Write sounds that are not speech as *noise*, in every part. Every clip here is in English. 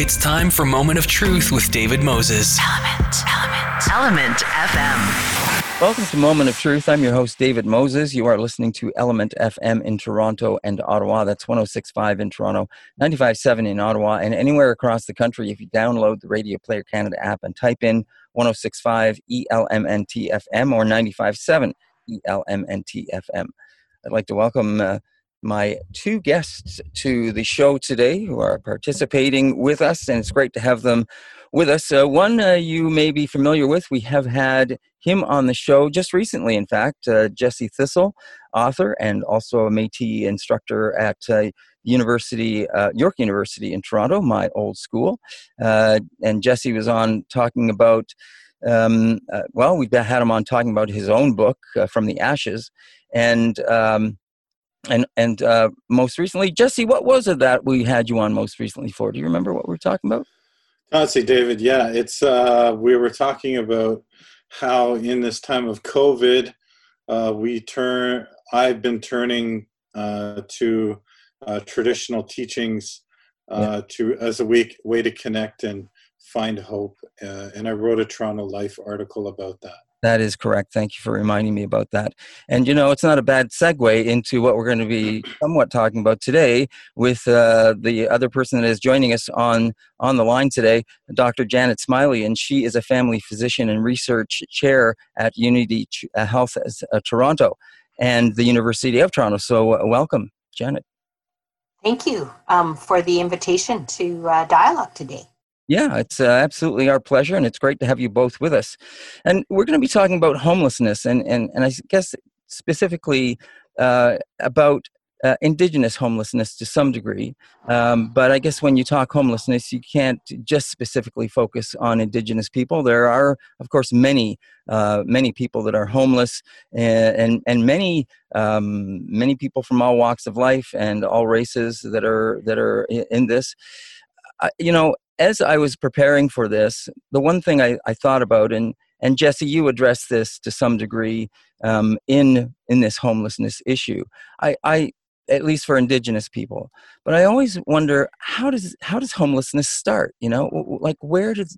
It's time for Moment of Truth with David Moses. Element, Element, Element FM. Welcome to Moment of Truth. I'm your host, David Moses. You are listening to Element FM in Toronto and Ottawa. That's 1065 in Toronto, 957 in Ottawa, and anywhere across the country. If you download the Radio Player Canada app and type in 1065 ELMNTFM or 957 ELMNT FM. I'd like to welcome uh, my two guests to the show today who are participating with us, and it's great to have them with us. Uh, one uh, you may be familiar with, we have had him on the show just recently, in fact, uh, Jesse Thistle, author and also a Metis instructor at uh, University, uh, York University in Toronto, my old school. Uh, and Jesse was on talking about. Um, well, we've had him on talking about his own book, From the Ashes, and um, and and uh, most recently, Jesse, what was it that we had you on most recently for? Do you remember what we were talking about? Honestly, David, yeah, it's uh, we were talking about how in this time of COVID, uh, we turn. I've been turning uh, to uh, traditional teachings uh, yeah. to as a week way to connect and find hope. Uh, and I wrote a Toronto Life article about that. That is correct. Thank you for reminding me about that. And you know, it's not a bad segue into what we're going to be somewhat talking about today with uh, the other person that is joining us on on the line today, Dr. Janet Smylie, and she is a family physician and research chair at Unity uh, Health uh, Toronto and the University of Toronto. So, uh, welcome, Janet. Thank you um, for the invitation to uh, dialogue today. Yeah, it's uh, absolutely our pleasure, and it's great to have you both with us. And we're going to be talking about homelessness, and and and I guess specifically uh, about uh, indigenous homelessness to some degree. Um, but I guess when you talk homelessness, you can't just specifically focus on indigenous people. There are, of course, many uh, many people that are homeless, and and, and many um, many people from all walks of life and all races that are that are in this. Uh, you know, as I was preparing for this, the one thing I, I thought about, and and Jesse, you addressed this to some degree um, in in this homelessness issue. I, I at least for indigenous people. But i always wonder how does how does homelessness start? You know like where does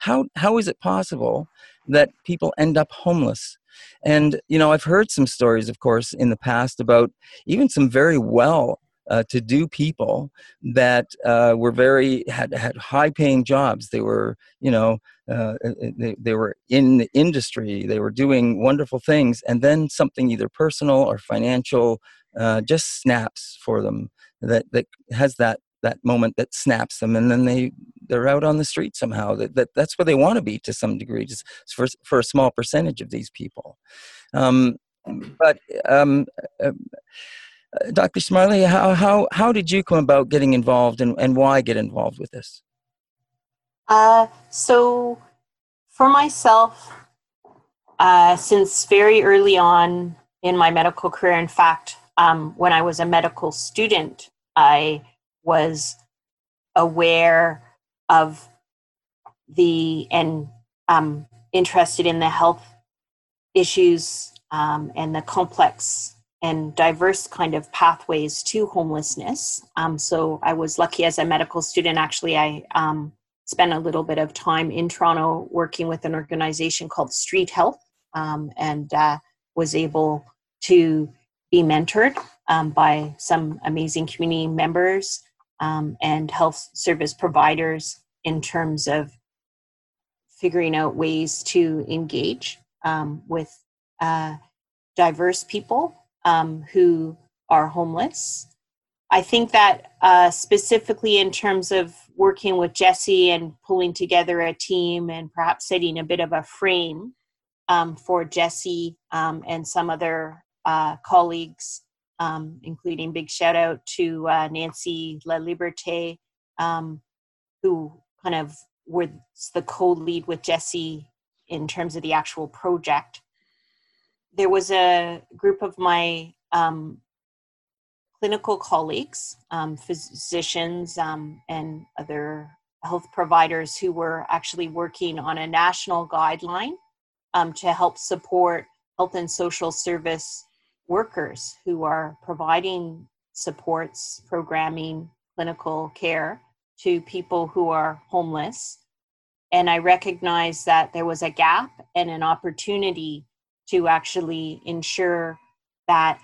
how how is it possible that people end up homeless? And you know i've heard some stories of course in the past about even some very well uh, to do people that uh, were very had had high paying jobs. They were you know uh, uh, uh, they they were in the industry. They were doing wonderful things, and then something either personal or financial uh, just snaps for them. That that has that that moment that snaps them, and then they they're out on the street somehow. That, that that's where they want to be to some degree, just for for a small percentage of these people. Um, but um, Dr. Smylie, how, how, how did you come about getting involved and, and why get involved with this? Uh, so, for myself, uh, since very early on in my medical career, in fact, um, when I was a medical student, I was aware of the and um, interested in the health issues um, and the complex and diverse kind of pathways to homelessness. Um, so I was lucky as a medical student. Actually, I um, spent a little bit of time in Toronto working with an organization called Street Health, um, and uh, was able to be mentored um, by some amazing community members um, and health service providers in terms of figuring out ways to engage um, with uh, diverse people um, who are homeless. I think that uh, specifically in terms of working with Jesse and pulling together a team and perhaps setting a bit of a frame um, for Jesse um, and some other uh, colleagues, um, including big shout out to uh, Nancy La Liberté, um, who kind of was the co lead with Jesse in terms of the actual project there was a group of my um, clinical colleagues, um, physicians, um, and other health providers who were actually working on a national guideline um, to help support health and social service workers who are providing supports, programming, clinical care to people who are homeless. And I recognized that there was a gap and an opportunity to actually ensure that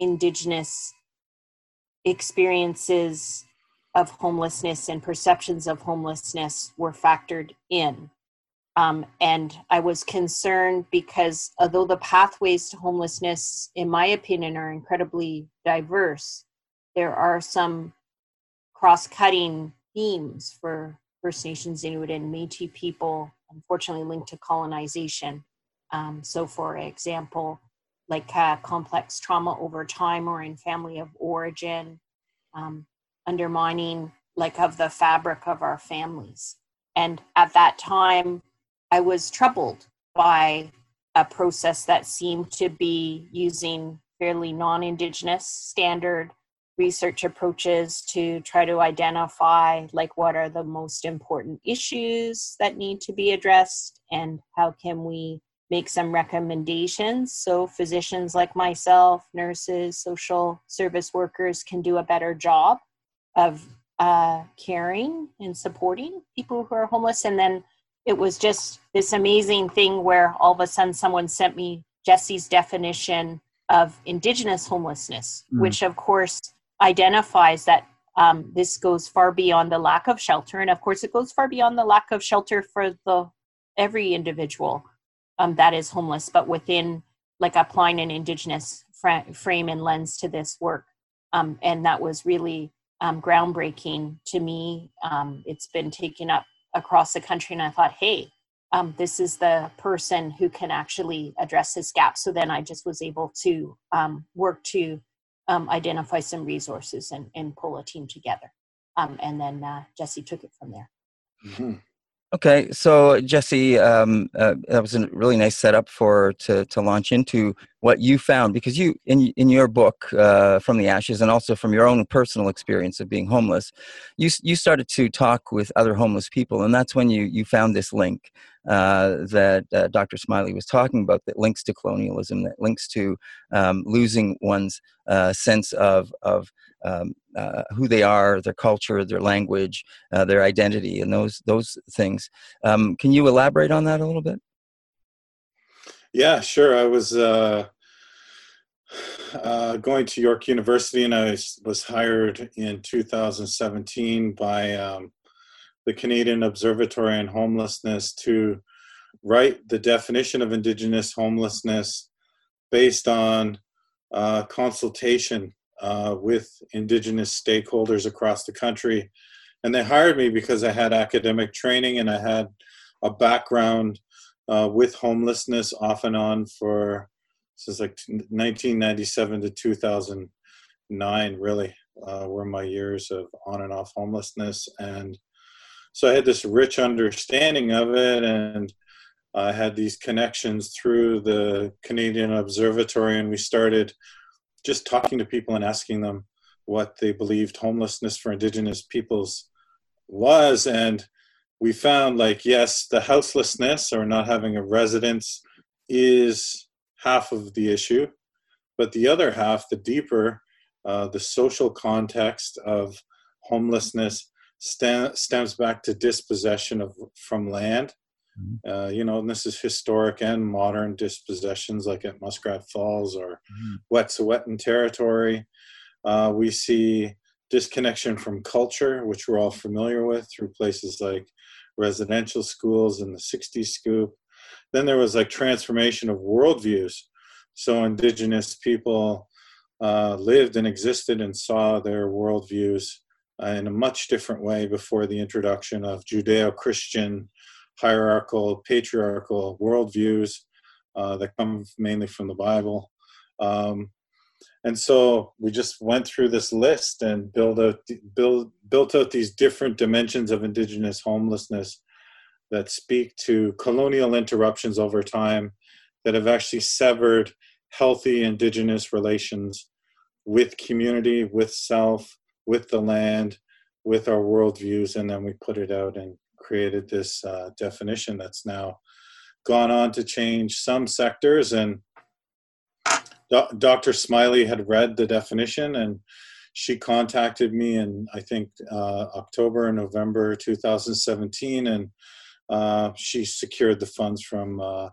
Indigenous experiences of homelessness and perceptions of homelessness were factored in. Um, and I was concerned because although the pathways to homelessness, in my opinion, are incredibly diverse, there are some cross cutting themes for First Nations, Inuit, and Metis people, unfortunately linked to colonization. Um, so, for example, like uh, complex trauma over time or in family of origin, um, undermining like of the fabric of our families. And at that time, I was troubled by a process that seemed to be using fairly non Indigenous standard research approaches to try to identify like what are the most important issues that need to be addressed and how can we make some recommendations. So physicians like myself nurses social service workers can do a better job of uh, caring and supporting people who are homeless. And then it was just this amazing thing where all of a sudden someone sent me jesse's definition of indigenous homelessness mm. which of course identifies that um, this goes far beyond the lack of shelter, and of course, it goes far beyond the lack of shelter for the every individual um, that is homeless, but within like applying an indigenous fra- frame and lens to this work, um, and that was really um, groundbreaking to me. Um, it's been taken up across the country, and I thought, hey. Um, this is the person who can actually address this gap. So then I just was able to work to um, identify some resources and, and pull a team together. Um, and then uh, Jesse took it from there. Mm-hmm. Okay, so Jesse, um, uh, that was a really nice setup for to to launch into what you found because you in in your book uh, from the ashes and also from your own personal experience of being homeless, you you started to talk with other homeless people, and that's when you you found this link uh, that uh, Dr. Smylie was talking about that links to colonialism, that links to um, losing one's uh, sense of of um, uh, who they are, their culture, their language, uh, their identity, and those those things. Um, can you elaborate on that a little bit? Yeah, sure. I was uh, going to York University, and I was hired in 2017 by um, the Canadian Observatory on Homelessness to write the definition of Indigenous homelessness based on uh, consultation uh, with Indigenous stakeholders across the country. And they hired me because I had academic training and I had a background uh, with homelessness off and on for since like 1997 to 2009, really, uh, were my years of on and off homelessness. And so I had this rich understanding of it and I had these connections through the Canadian Observatory, and we started just talking to people and asking them what they believed homelessness for Indigenous peoples was. And we found, like, yes, the houselessness or not having a residence is half of the issue, but the other half, the deeper, uh, the social context of homelessness stem, stems back to dispossession of from land Mm-hmm. Uh, you know, and this is historic and modern dispossessions like at Muskrat Falls or mm-hmm. Wet'suwet'en territory. Uh, we see disconnection from culture, which we're all familiar with through places like residential schools in the 60s scoop. Then there was like transformation of worldviews. So indigenous people uh, lived and existed and saw their worldviews uh, in a much different way before the introduction of Judeo Christian hierarchical, patriarchal worldviews uh, that come mainly from the Bible. Um, and so we just went through this list and build out, build, built out these different dimensions of indigenous homelessness that speak to colonial interruptions over time that have actually severed healthy indigenous relations with community, with self, with the land, with our worldviews, and then we put it out and created this uh, definition that's now gone on to change some sectors. And Do- Dr. Smylie had read the definition and she contacted me in I think uh, October and November 2017, and uh, she secured the funds from uh,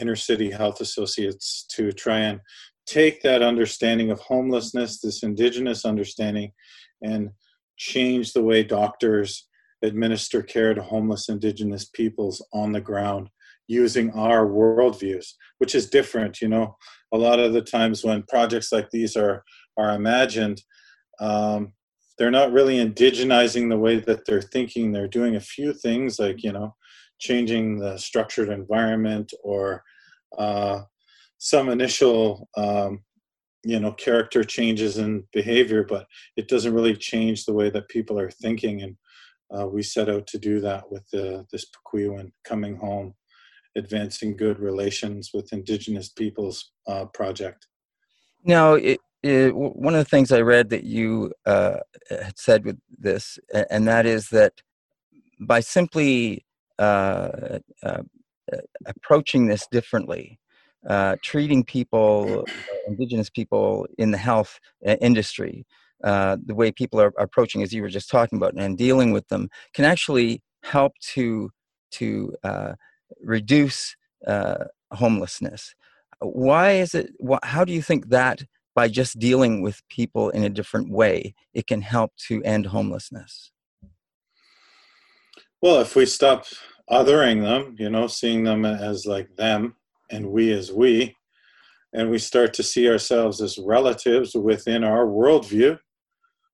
Inner City Health Associates to try and take that understanding of homelessness, this indigenous understanding, and change the way doctors administer care to homeless indigenous peoples on the ground using our worldviews, which is different. You know, a lot of the times when projects like these are are imagined, um, they're not really indigenizing the way that they're thinking. They're doing a few things like you know, changing the structured environment or uh, some initial um, you know character changes in behavior, but it doesn't really change the way that people are thinking. And uh, we set out to do that with the, this Pekiwewin coming home advancing good relations with indigenous peoples uh, project. Now, it, it, one of the things I read that you uh, had said with this, and that is that by simply uh, uh approaching this differently, uh, treating people, *clears throat* indigenous people in the health uh, industry, the way people are approaching, as you were just talking about, and dealing with them, can actually help to to reduce uh, homelessness. Why is it? Wh- how do you think that by just dealing with people in a different way, it can help to end homelessness? Well, if we stop othering them, you know, seeing them as like them and we as we, and we start to see ourselves as relatives within our worldview,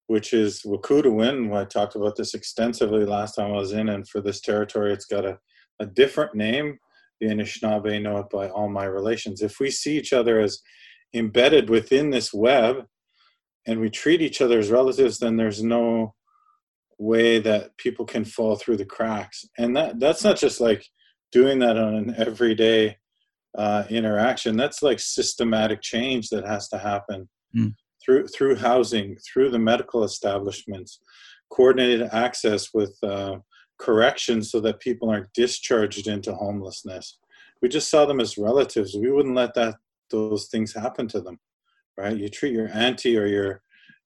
which is Wahkohtowin. I talked about this extensively last time I was in, and for this territory, it's got a a different name, the Anishinaabe know it by all my relations. If we see each other as embedded within this web and we treat each other as relatives, then there's no way that people can fall through the cracks. And that that's not just like doing that on an everyday uh, interaction. That's like systematic change that has to happen mm. through through housing, through the medical establishments, coordinated access with uh, correction so that people aren't discharged into homelessness. We just saw them as relatives. We wouldn't let that those things happen to them, right? You treat your auntie or your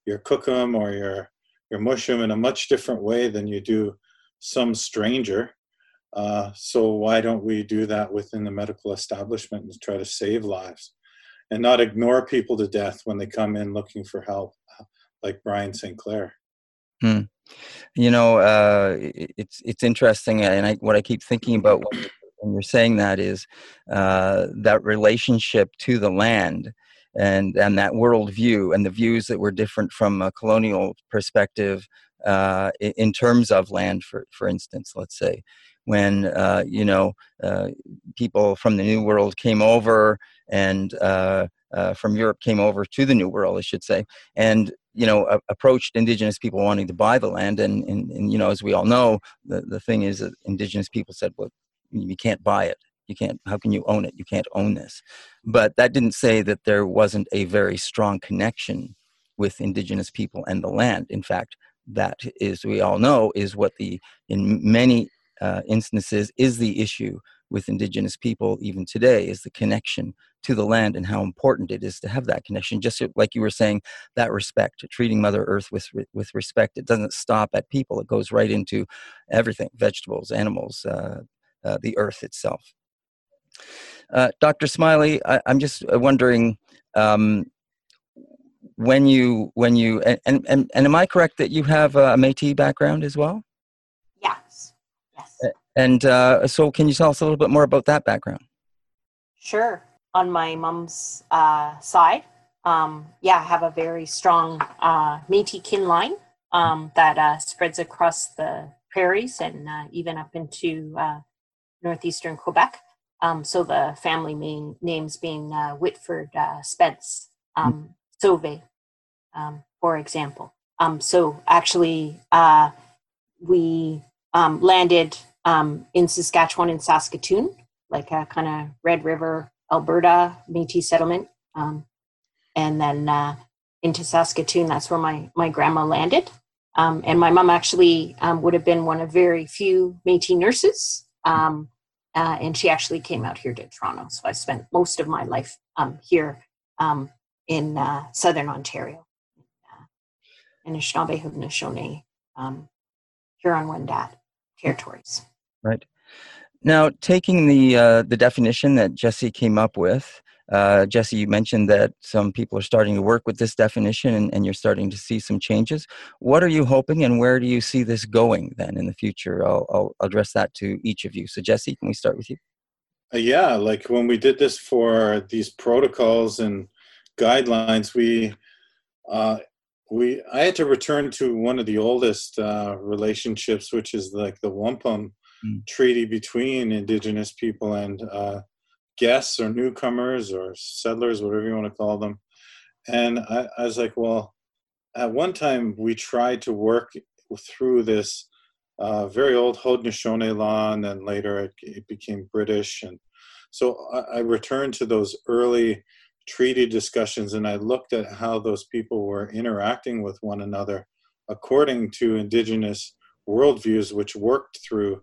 your cookum or your your moshom in a much different way than you do some stranger. Uh, so why don't we do that within the medical establishment and try to save lives, and not ignore people to death when they come in looking for help, like Brian Sinclair. Hmm. You know, uh, it's it's interesting, and I, what I keep thinking about when you're saying that is uh, that relationship to the land and and that worldview and the views that were different from a colonial perspective uh, in terms of land, for for instance, let's say when uh, you know uh, people from the New World came over and uh, uh, from Europe came over to the New World, I should say, and you know approached indigenous people wanting to buy the land, and, and, and you know as we all know, the, the thing is that indigenous people said, well, you can't buy it. You can't. How can you own it? You can't own this. But that didn't say that there wasn't a very strong connection with indigenous people and the land. In fact, that is we all know is what the in many uh, instances is the issue with indigenous people even today is the connection to the land and how important it is to have that connection. Just like you were saying that respect treating mother earth with with respect. It doesn't stop at people. It goes right into everything vegetables animals uh, uh, the earth itself. Uh, dr Smylie I, am just wondering um, when you when you and, and and am i correct that you have a metis background as well and uh, so, can you tell us a little bit more about that background? Sure. On my mom's uh, side, um, yeah, I have a very strong uh, Métis kin line um, that uh, spreads across the prairies and uh, even up into uh, northeastern Quebec. Um, so the family main names being uh, Whitford, uh, Spence, um, Sauve, um, for example. Um, so actually, uh, we um, landed um, in Saskatchewan and Saskatoon, like a kind of Red River, Alberta Métis settlement, um, and then uh, into Saskatoon. That's where my my grandma landed, um, and my mom actually um, would have been one of very few Métis nurses, um, uh, and she actually came out here to Toronto. So I spent most of my life here in uh, southern Ontario. Anishinaabe, Haudenosaunee, um, Huron-Wendat territories. Right. Now, taking the uh, the definition that Jesse came up with, uh, Jesse, you mentioned that some people are starting to work with this definition and, and, you're starting to see some changes. What are you hoping and where do you see this going then in the future? I'll, I'll address that to each of you. So, Jesse, can we start with you? Uh, yeah, like when we did this for these protocols and guidelines, we uh, we I had to return to one of the oldest uh, relationships, which is like the Wampum mm. Treaty between Indigenous people and uh, guests or newcomers or settlers, whatever you want to call them. And I, I was like, well, at one time we tried to work through this uh, very old Haudenosaunee law, and then later it, it became British. And so I, I, returned to those early treaty discussions and I looked at how those people were interacting with one another according to indigenous worldviews, which worked through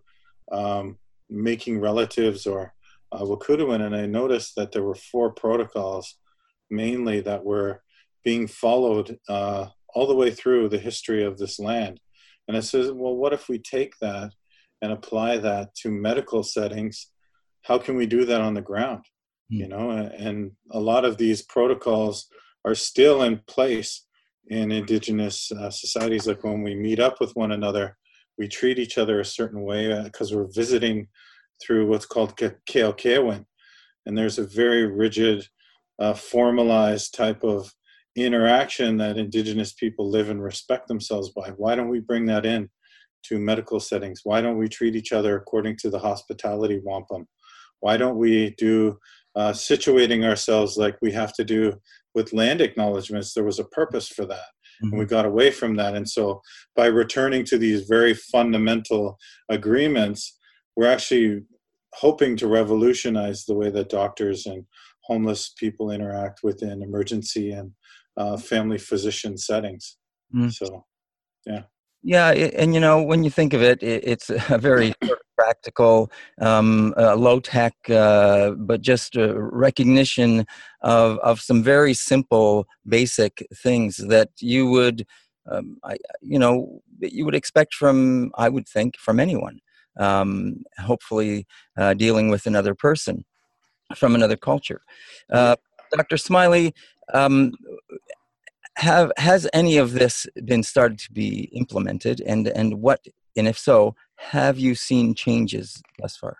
um, making relatives or uh, and I noticed that there were four protocols mainly that were being followed uh, all the way through the history of this land. And I said, well, what if we take that and apply that to medical settings? How can we do that on the ground? Mm. You know, and a lot of these protocols are still in place in indigenous uh, societies. Like when we meet up with one another, we treat each other a certain way because uh, we're visiting through what's called Kiyokewin. And there's a very rigid, uh, formalized type of interaction that indigenous people live and respect themselves by. Why don't we bring that in to medical settings? Why don't we treat each other according to the hospitality wampum? Why don't we do uh, situating ourselves like we have to do with land acknowledgments? There was a purpose for that. Mm-hmm. And we got away from that. And so by returning to these very fundamental agreements, we're actually hoping to revolutionize the way that doctors and homeless people interact within emergency and uh, family physician settings. Mm. So, yeah. Yeah, and you know, when you think of it, it's a very practical, um, uh, low tech, uh, but just a recognition of, of some very simple, basic things that you would, um, I, you know, you would expect from, I would think, from anyone um, hopefully uh, dealing with another person from another culture. Uh, Dr. Smylie, um, have has any of this been started to be implemented, and and what, and if so, have you seen changes thus far?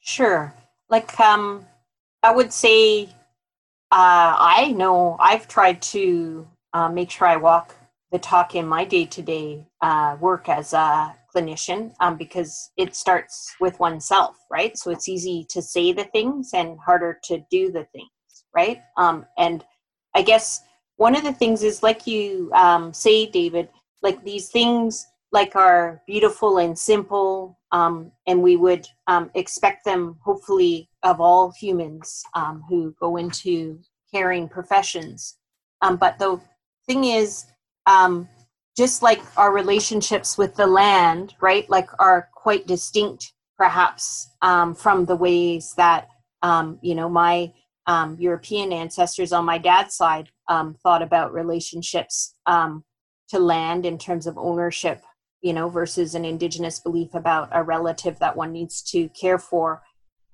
Sure. Like um, I would say, uh, I know I've tried to uh, make sure I walk the talk in my day to day work as a clinician um, because it starts with oneself, right? So it's easy to say the things and harder to do the things, right? Um, and I guess one of the things is like you um, say, David, like these things like are beautiful and simple, um, and we would um, expect them, hopefully, of all humans um, who go into caring professions. but the thing is, um, just like our relationships with the land, right, like are quite distinct perhaps um, from the ways that, um, you know, my um, European ancestors on my dad's side um, thought about relationships um, to land in terms of ownership, you know, versus an indigenous belief about a relative that one needs to care for.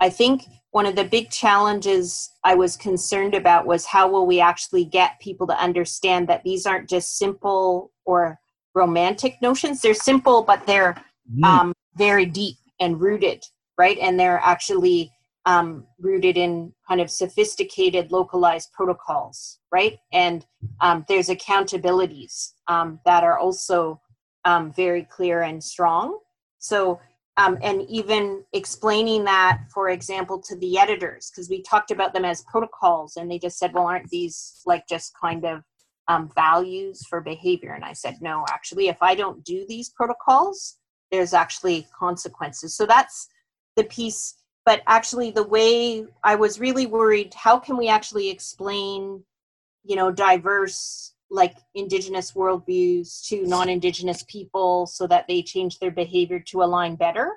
I think one of the big challenges I was concerned about was how will we actually get people to understand that these aren't just simple or romantic notions. They're simple, but they're mm. um, very deep and rooted, right? And they're actually um, rooted in kind of sophisticated, localized protocols, right? And um, there's accountabilities um, that are also um, very clear and strong. So, um, and even explaining that, for example, to the editors, because we talked about them as protocols, and they just said, well, aren't these like just kind of um, values for behavior. And I said, no, actually, if I don't do these protocols, there's actually consequences. So that's the piece. But actually, the way I was really worried, how can we actually explain, you know, diverse like indigenous worldviews to non-indigenous people so that they change their behavior to align better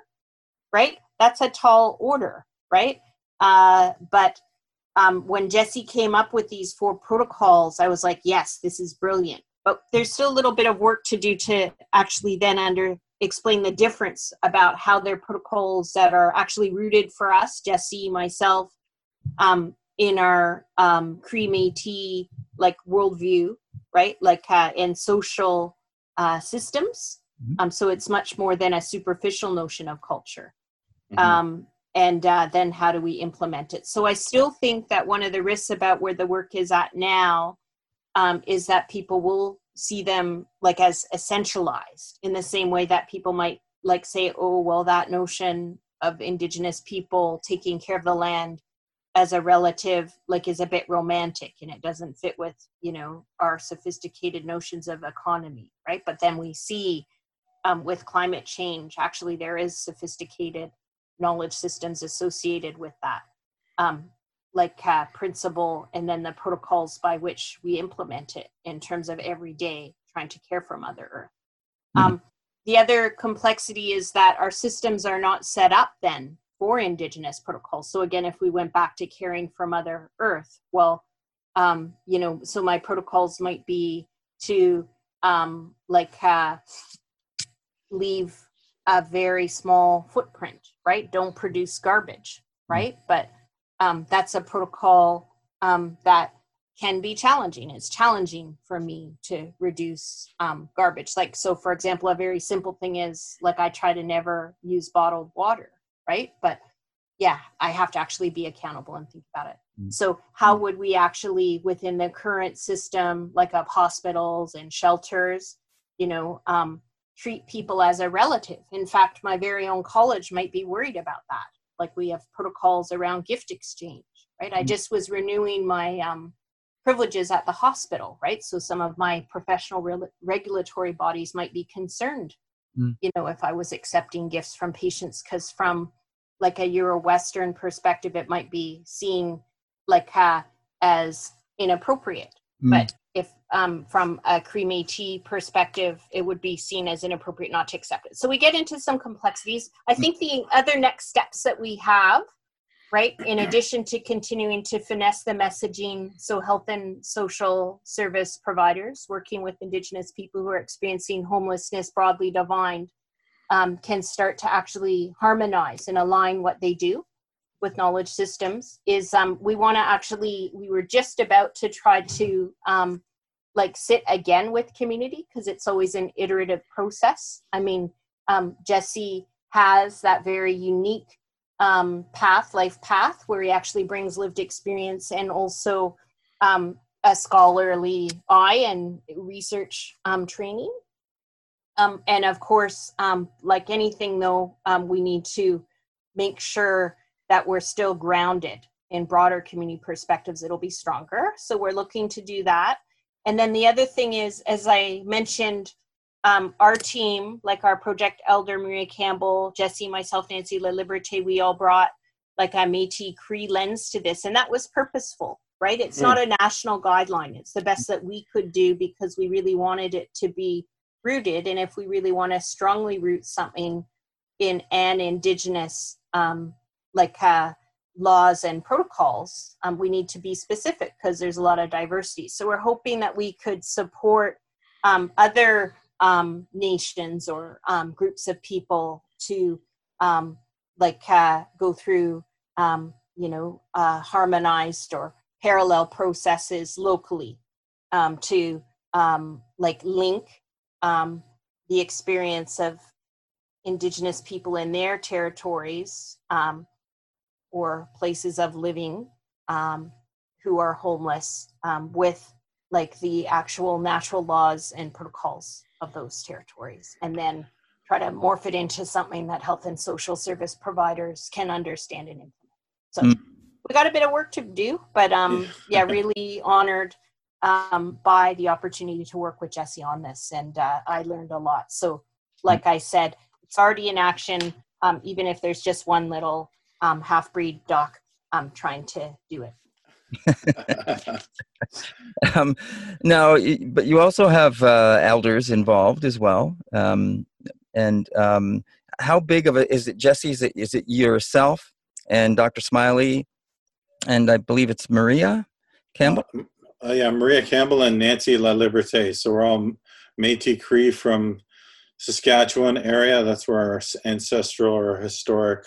right that's a tall order right uh, but um, when Jesse came up with these four protocols, I was like, yes, this is brilliant. but there's still a little bit of work to do to actually then under explain the difference about how their protocols that are actually rooted for us, Jesse, myself, um, in our um, Cree Métis like worldview, right? Like uh, in social uh, systems. Mm-hmm. Um, so it's much more than a superficial notion of culture. Mm-hmm. Um, and uh, then how do we implement it? So I still think that one of the risks about where the work is at now um, is that people will see them like as essentialized in the same way that people might like say, oh, well, that notion of indigenous people taking care of the land as a relative like is a bit romantic and it doesn't fit with you know our sophisticated notions of economy right? But then we see um, with climate change actually there is sophisticated knowledge systems associated with that. Um, like uh, principle and then the protocols by which we implement it in terms of every day trying to care for mother earth. Mm-hmm. um, the other complexity is that our systems are not set up then for indigenous protocols so again if we went back to caring for mother earth well um, you know so my protocols might be to um, like uh, leave a very small footprint right don't produce garbage hmm. right mm. but um, that's a protocol um, that can be challenging it's challenging for me to reduce um, garbage like so for example a very simple thing is like i try to never use bottled water right but yeah i have to actually be accountable and think about it mm. so how mm. would we actually within the current system like of hospitals and shelters you know um, treat people as a relative. In fact, my very own college might be worried about that. Like we have protocols around gift exchange, right? Mm-hmm. I just was renewing my um, privileges at the hospital, right? So some of my professional re- regulatory bodies might be concerned, mm. you know, if I was accepting gifts from patients, because from like a Euro Western perspective, it might be seen like uh, as inappropriate. Mm. But if um, from a Cree Métis perspective, it would be seen as inappropriate not to accept it. So we get into some complexities. I think the other next steps that we have, right, in addition to continuing to finesse the messaging, so health and social service providers working with Indigenous people who are experiencing homelessness broadly defined um, can start to actually harmonize and align what they do with knowledge systems is um, we want to actually we were just about to try to um, like sit again with community because it's always an iterative process. I mean, um, Jesse has that very unique um, path, life path, where he actually brings lived experience and also um, a scholarly eye and research training. Um, and of course, um, like anything, though, um, we need to make sure that we're still grounded in broader community perspectives. It'll be stronger. So we're looking to do that. And then the other thing is, as I mentioned, um, our team, like our project elder, Maria Campbell, Jesse, myself, Nancy La Liberté, we all brought like a Métis Cree lens to this, and that was purposeful, right? It's mm. not a national guideline. It's the best that we could do because we really wanted it to be rooted. And if we really want to strongly root something in an Indigenous, um, like uh, laws and protocols, um, we need to be specific because there's a lot of diversity. So we're hoping that we could support um, other um, nations or um, groups of people to um, like uh, go through, you know, uh, harmonized or parallel processes locally to like link the experience of indigenous people in their territories um, or places of living um, who are homeless um, with like the actual natural laws and protocols of those territories and then try to morph it into something that health and social service providers can understand and implement so mm. we got a bit of work to do but um *laughs* yeah really honored um, by the opportunity to work with jesse on this and uh, i learned a lot so like i said it's already in action um, even if there's just one little um, half breed doc um, trying to do it. *laughs* um, now, but you also have uh, elders involved as well. Um, and um, how big of a is it, Jesse? Is it, is it yourself and Dr. Smylie, and I believe it's Maria Campbell? Uh, yeah, Maria Campbell and Nancy La Liberté. So we're all Métis Cree from Saskatchewan area. That's where our ancestral or historic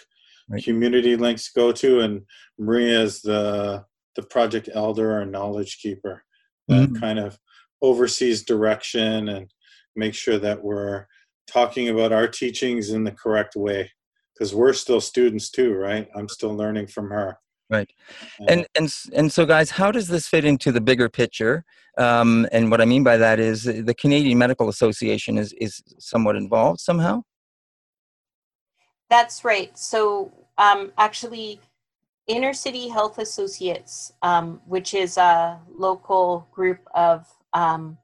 right. community links go to, and Maria is the the project elder or knowledge keeper that mm-hmm. kind of oversees direction and make sure that we're talking about our teachings in the correct way because we're still students too, right? I'm still learning from her. Right. And and and so guys, how does this fit into the bigger picture? Um, and what I mean by that is the Canadian Medical Association is is somewhat involved somehow. That's right. So um, actually, Inner City Health Associates, um, which is a local group of um,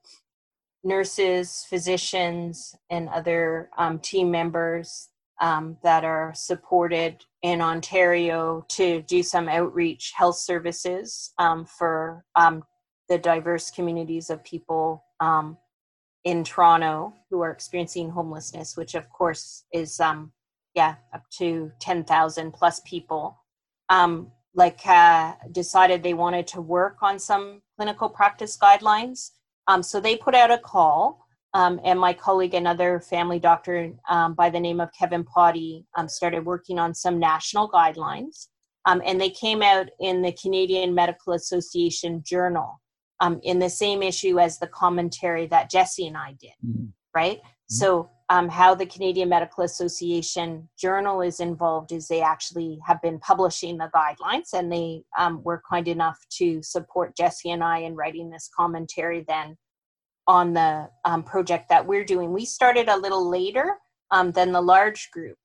nurses, physicians, and other um, team members um, that are supported in Ontario to do some outreach health services um, for um, the diverse communities of people um, in Toronto who are experiencing homelessness, which of course is um, yeah up to ten thousand plus people. Um, like uh, decided they wanted to work on some clinical practice guidelines, so they put out a call um, and my colleague, another family doctor um, by the name of Kevin Pottie, um, started working on some national guidelines. Um, and they came out in the Canadian Medical Association Journal um, in the same issue as the commentary that Jesse and I did, mm-hmm. right? Mm-hmm. So, um, how the Canadian Medical Association Journal is involved is they actually have been publishing the guidelines and they were kind enough to support Jesse and I in writing this commentary then on the um, project that we're doing. We started a little later um, than the large group.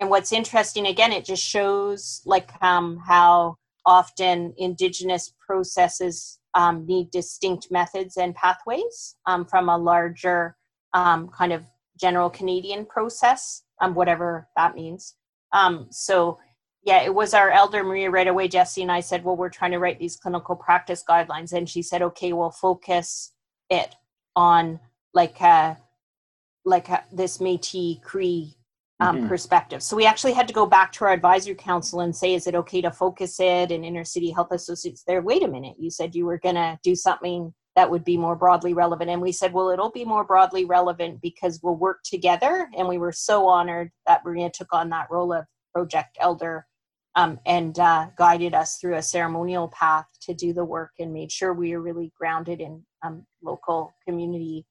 And what's interesting, again, it just shows like um, how often indigenous processes um, need distinct methods and pathways um, from a larger um, kind of general Canadian process, whatever that means. so yeah, it was our elder Maria right away. Jesse and I said, well, we're trying to write these clinical practice guidelines. And she said, okay, we'll focus it on like uh, like uh, this Métis Cree um, mm-hmm. perspective. So we actually had to go back to our advisory council and say, is it okay to focus it and inner city health associates there? Wait a minute, you said you were going to do something that would be more broadly relevant. And we said, well, it'll be more broadly relevant because we'll work together. And we were so honored that Maria took on that role of project elder um, and uh, guided us through a ceremonial path to do the work and made sure we were really grounded in um, local community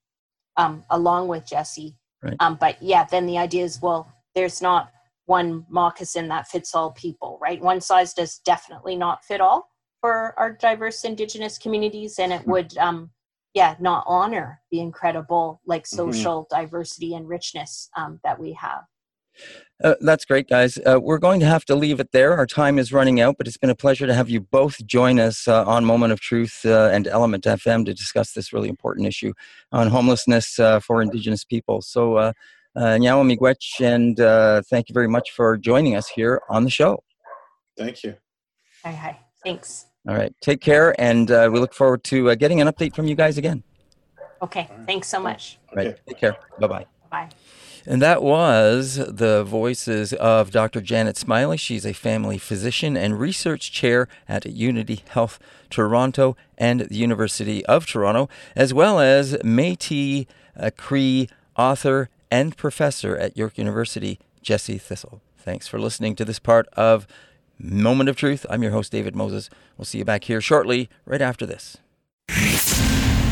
um, along with Jesse. Right. Um, but yeah, then the idea is well, there's not one moccasin that fits all people, right? One size does definitely not fit all for our diverse Indigenous communities, and it hmm. would, um, yeah, not honor the incredible like mm-hmm. social mm-hmm. diversity and richness um, that we have. Uh, that's great, guys. Uh, we're going to have to leave it there. Our time is running out, but it's been a pleasure to have you both join us uh, on Moment of Truth uh, and Element FM to discuss this really important issue on homelessness uh, for Indigenous people. So, uh, Nyawa Miigwech, and thank you very much for joining us here on the show. Thank you. Hi, hi. Thanks. All right. Take care, and we look forward to getting an update from you guys again. Okay. Thanks so much. All right. Take care. Bye-bye. bye. Bye. And that was the voices of Dr. Janet Smylie. She's a family physician and research chair at Unity Health Toronto and the University of Toronto, as well as Metis uh, Cree author and professor at York University, Jesse Thistle. Thanks for listening to this part of Moment of Truth. I'm your host, David Moses. We'll see you back here shortly, right after this.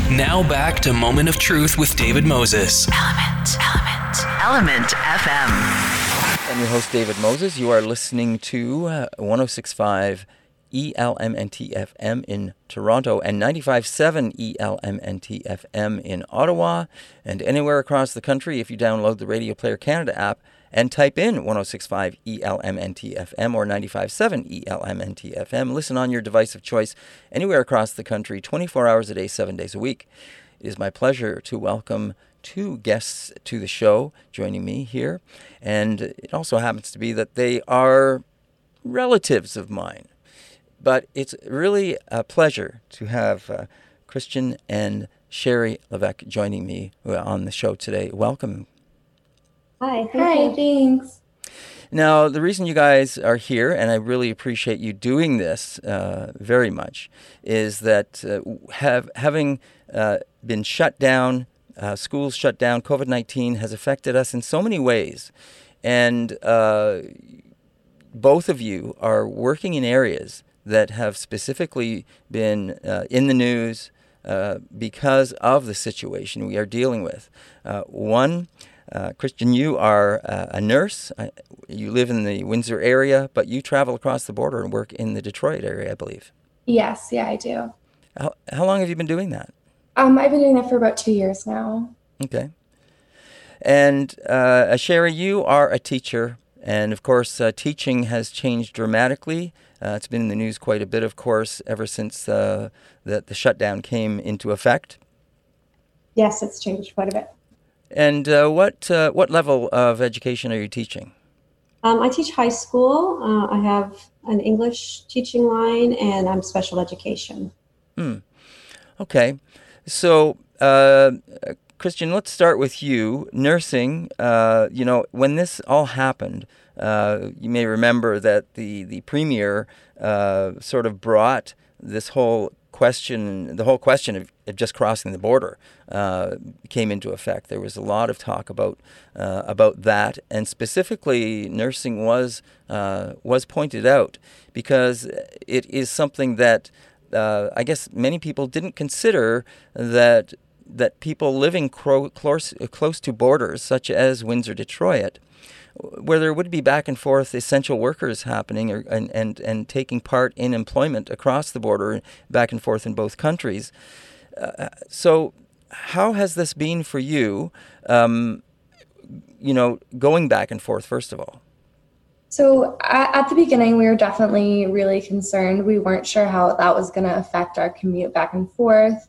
Now back to Moment of Truth with David Moses. Element, Element, Element FM. I'm your host, David Moses. You are listening to uh, 1065 ELMNT FM in Toronto and 95.7 ELMNT FM in Ottawa and anywhere across the country if you download the Radio Player Canada app and type in 1065 ELMNT-FM or 95.7 ELMNT-FM. Listen on your device of choice anywhere across the country, 24 hours a day, seven days a week. It is my pleasure to welcome two guests to the show joining me here. And it also happens to be that they are relatives of mine. But it's really a pleasure to have uh, Christian and Sherry Levesque joining me uh, on the show today. Welcome, Hi. Hi. Thanks. Now, the reason you guys are here, and I really appreciate you doing this uh, very much, is that uh, have having uh, been shut down, uh, schools shut down, COVID nineteen has affected us in so many ways, and uh, both of you are working in areas that have specifically been uh, in the news because of the situation we are dealing with. one. Uh, Christian, you are uh, a nurse. Uh, you live in the Windsor area, but you travel across the border and work in the Detroit area, I believe. Yes, yeah, I do. How, how long have you been doing that? Um, I've been doing that for about two years now. Okay. And uh, Sherry, you are a teacher, and of course, uh, teaching has changed dramatically. Uh, it's been in the news quite a bit, of course, ever since uh, the, the shutdown came into effect. Yes, it's changed quite a bit. And uh, what uh, what level of education are you teaching? Um, I teach high school. Uh, I have an English teaching line, and I'm special education. Hmm. Okay. So, uh, Kristen, let's start with you. Nursing. Uh, you know, when this all happened, uh, you may remember that the the premier sort of brought this whole question, the whole question of, of just crossing the border uh, came into effect. There was a lot of talk about uh, about that, and specifically, nursing was uh, was pointed out because it is something that uh, I guess many people didn't consider that that people living cro- close close to borders, such as Windsor, Detroit, where there would be back and forth essential workers happening or, and, and, and taking part in employment across the border, back and forth in both countries. Uh, so, how has this been for you? Um, you know, going back and forth, first of all. So at, the beginning, we were definitely really concerned. We weren't sure how that was going to affect our commute back and forth.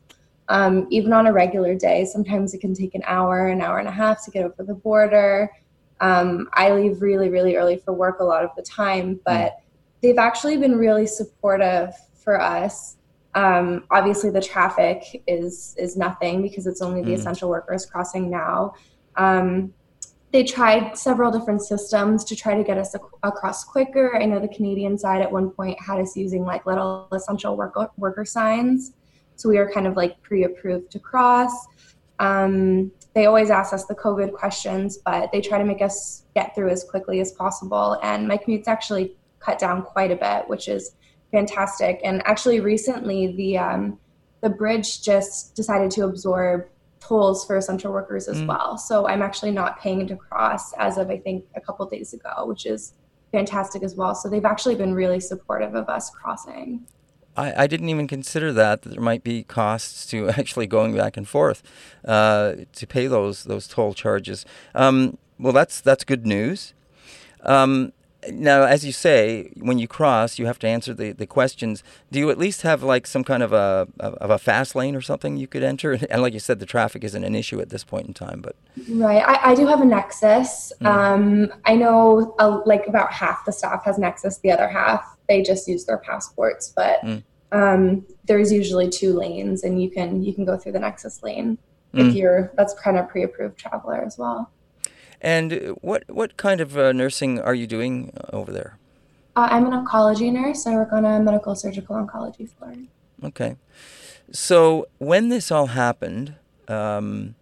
Um, even on a regular day, sometimes it can take an hour, an hour and a half to get over the border. Um, I leave really, really early for work a lot of the time, hmm. but mm. they've actually been really supportive for us. Um, obviously, the traffic is is nothing because it's only the mm. essential workers crossing now. Um, they tried several different systems to try to get us ac- across quicker. I know the Canadian side at one point had us using like little essential worker, worker signs, so we were kind of like pre-approved to cross. Um, they always ask us the COVID questions, but they try to make us get through as quickly as possible. And my commute's actually cut down quite a bit, which is fantastic. And actually, recently the um, the bridge just decided to absorb tolls for essential workers as mm. well. So I'm actually not paying to cross as of I think a couple days ago, which is fantastic as well. So they've actually been really supportive of us crossing. I, I didn't even consider that, that there might be costs to *laughs* actually going back and forth uh, to pay those those toll charges. Um, well, that's that's good news. Um, now, as you say, when you cross, you have to answer the, the questions. Do you at least have like some kind of a of a fast lane or something you could enter? *laughs* And like you said, the traffic isn't an issue at this point in time. But right, I, I do have a Nexus. Mm. Um, I know uh, like about half the staff has Nexus. The other half they just use their passports. But mm. um, there's usually two lanes, and you can you can go through the Nexus lane mm. if you're that's kind of pre-approved traveler as well. And what what kind of uh, nursing are you doing uh, over there? Uh, I'm an oncology nurse. I work on a medical surgical oncology floor. Okay. So when this all happened, um,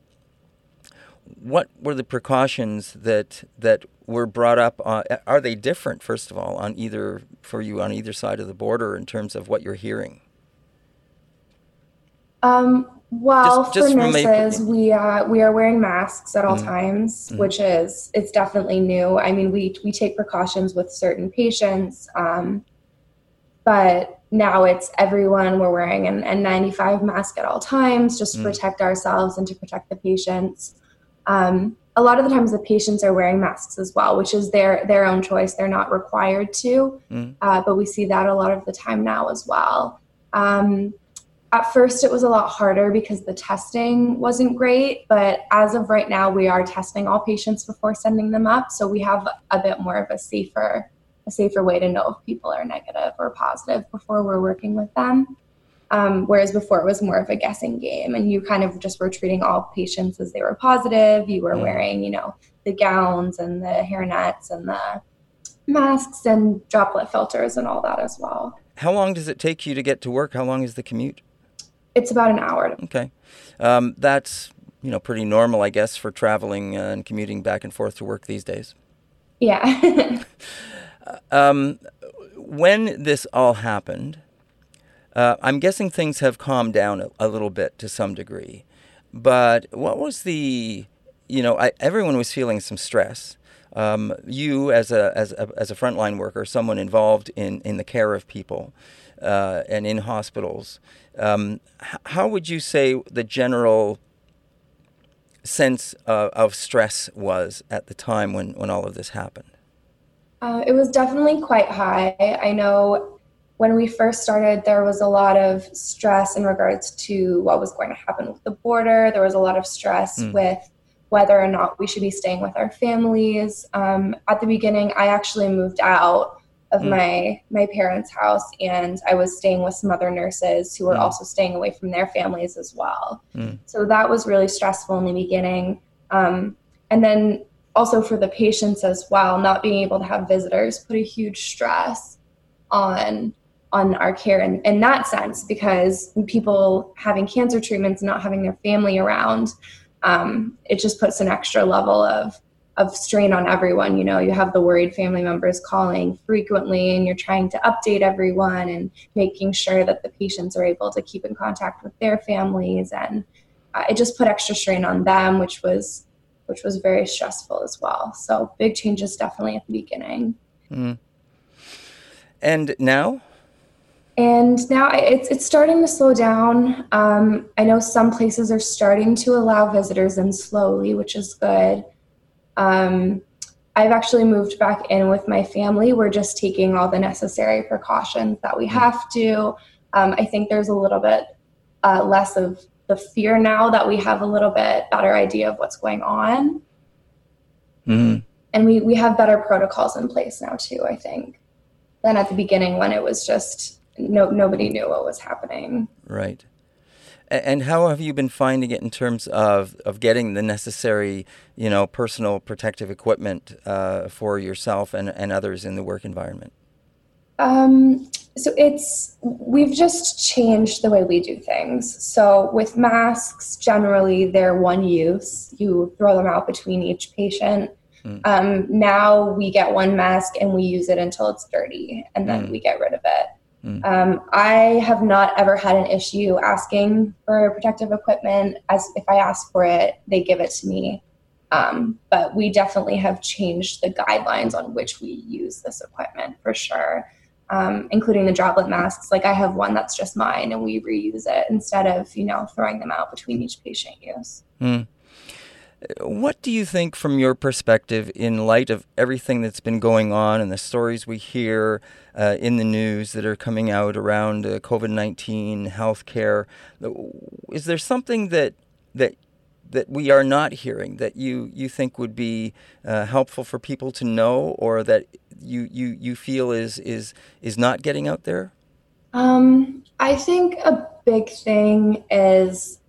what were the precautions that that were brought up? On, are they different, first of all, on either for you on either side of the border in terms of what you're hearing? Um, well, just, just for nurses, we uh, we are wearing masks at all mm times, mm which is it's definitely new. I mean, we we take precautions with certain patients, um, but now it's everyone. We're wearing an N95 mask at all times, just to mm protect ourselves and to protect the patients. Um, a lot of the times, the patients are wearing masks as well, which is their their own choice. They're not required to, mm. uh, but we see that a lot of the time now as well. Um, at first, it was a lot harder because the testing wasn't great, but as of right now, we are testing all patients before sending them up, so we have a bit more of a safer a safer way to know if people are negative or positive before we're working with them. Um, whereas before it was more of a guessing game, and you kind of just were treating all patients as they were positive. You were wearing, you know, the gowns and the hairnets and the masks and droplet filters and all that as well. How long does it take you to get to work? How long is the commute? It's about an hour. Okay, um, that's you know pretty normal, I guess, for traveling uh, and commuting back and forth to work these days. Yeah. *laughs* um, when this all happened, uh, I'm guessing things have calmed down a, a, little bit to some degree. But what was the, you know, I, everyone was feeling some stress. Um, you, as a, as a as a frontline worker, someone involved in, in the care of people uh, and in hospitals, um, h- how would you say the general sense of, of stress was at the time when, when all of this happened? Uh, it was definitely quite high. I know when we first started, there was a lot of stress in regards to what was going to happen with the border. There was a lot of stress mm. with whether or not we should be staying with our families. Um, at the beginning, I actually moved out of mm. my my parents' house, and I was staying with some other nurses who were mm. also staying away from their families as well. Mm. So that was really stressful in the beginning. Um, and then also for the patients as well, not being able to have visitors put a huge stress on on our care in, in that sense because people having cancer treatments and not having their family around um, it just puts an extra level of of strain on everyone you know you have the worried family members calling frequently and you're trying to update everyone and making sure that the patients are able to keep in contact with their families and uh, it just put extra strain on them which was which was very stressful as well. So big changes definitely at the beginning. Mm. And now? And now it's it's starting to slow down. Um, I know some places are starting to allow visitors in slowly, which is good. Um, I've actually moved back in with my family. We're just taking all the necessary precautions that we have to. Um, I think there's a little bit uh, less of the fear now that we have a little bit better idea of what's going on. Mm-hmm. And we, we have better protocols in place now too, I think, than at the beginning when it was just no nobody knew what was happening. Right. And how have you been finding it in terms of, of getting the necessary, you know, personal protective equipment uh, for yourself and, and others in the work environment? Um, so it's we've just changed the way we do things. So with masks, generally they're one use. You throw them out between each patient. Mm. Um, now we get one mask and we use it until it's dirty, and then mm. we get rid of it. Mm. Um, I have not ever had an issue asking for protective equipment. As if I ask for it, they give it to me. Um, but we definitely have changed the guidelines on which we use this equipment for sure um, including the droplet masks. Like I have one that's just mine, and we reuse it instead of you know throwing them out between each patient use. Mm. What do you think, from your perspective, in light of everything that's been going on and the stories we hear uh, in the news that are coming out around uh, COVID nineteen healthcare? Is there something that that that we are not hearing that you you think would be uh, helpful for people to know, or that you you you feel is is is not getting out there? Um, I think a big thing is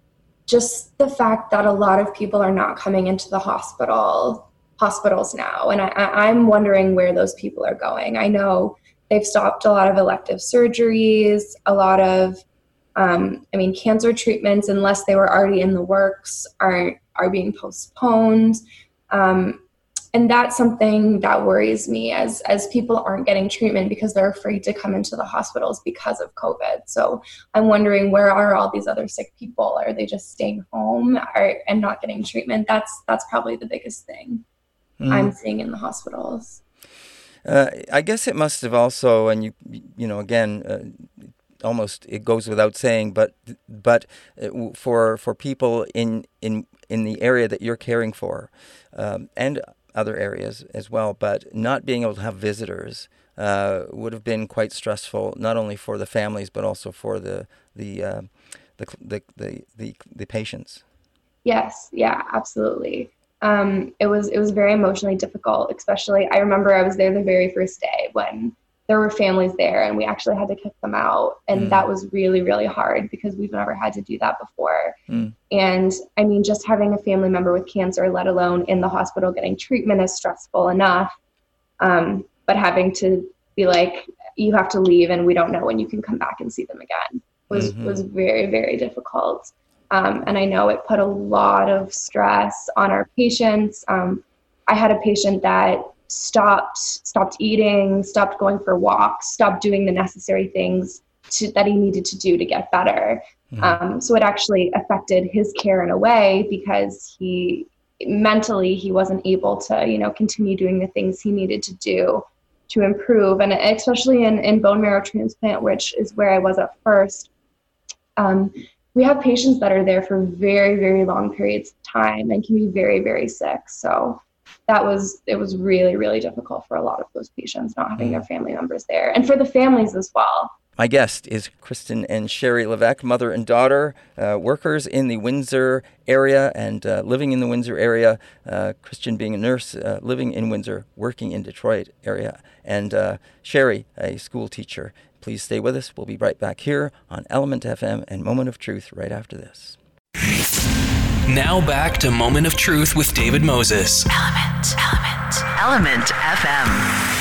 just the fact that a lot of people are not coming into the hospital hospitals now, and I, I'm wondering where those people are going. I know they've stopped a lot of elective surgeries, a lot of um, I mean, cancer treatments, unless they were already in the works, are are being postponed. Um, and that's something that worries me as as people aren't getting treatment because they're afraid to come into the hospitals because of covid so i'm wondering where are all these other sick people are they just staying home or, and not getting treatment that's that's probably the biggest thing mm. i'm seeing in the hospitals uh, I guess it must have also, and you, you know, again, uh, almost it goes without saying, but but uh, for for people in in in the area that you're caring for, um, and other areas as well. But not being able to have visitors uh, would have been quite stressful, not only for the families but also for the the uh, the, the, the, the, the patients. Yes, yeah, absolutely. Um, it was it was very emotionally difficult, especially I remember I was there the very first day when there were families there and we actually had to kick them out and mm. that was really really hard because we've never had to do that before mm. and i mean just having a family member with cancer let alone in the hospital getting treatment is stressful enough um, but having to be like, you have to leave and we don't know when you can come back and see them again was, mm-hmm. was very, very difficult. Um, and I know it put a lot of stress on our patients. Um, I had a patient that stopped stopped eating, stopped going for walks, stopped doing the necessary things to, that he needed to do to get better. Mm-hmm. Um, so it actually affected his care in a way because he mentally he wasn't able to you know continue doing the things he needed to do to improve and especially in, in bone marrow transplant which is where i was at first um, we have patients that are there for very very long periods of time and can be very very sick so that was it was really really difficult for a lot of those patients not having their mm. family members there and for the families as well my guest is Kristen and Sherry Levesque, mother and daughter, uh, workers in the Windsor area and uh, living in the Windsor area. Uh, Kristen being a nurse, uh, living in Windsor, working in Detroit area, and uh, Sherry, a school teacher. Please stay with us. We'll be right back here on Element FM and Moment of Truth right after this. Now back to Moment of Truth with David Moses. Element, Element, Element FM.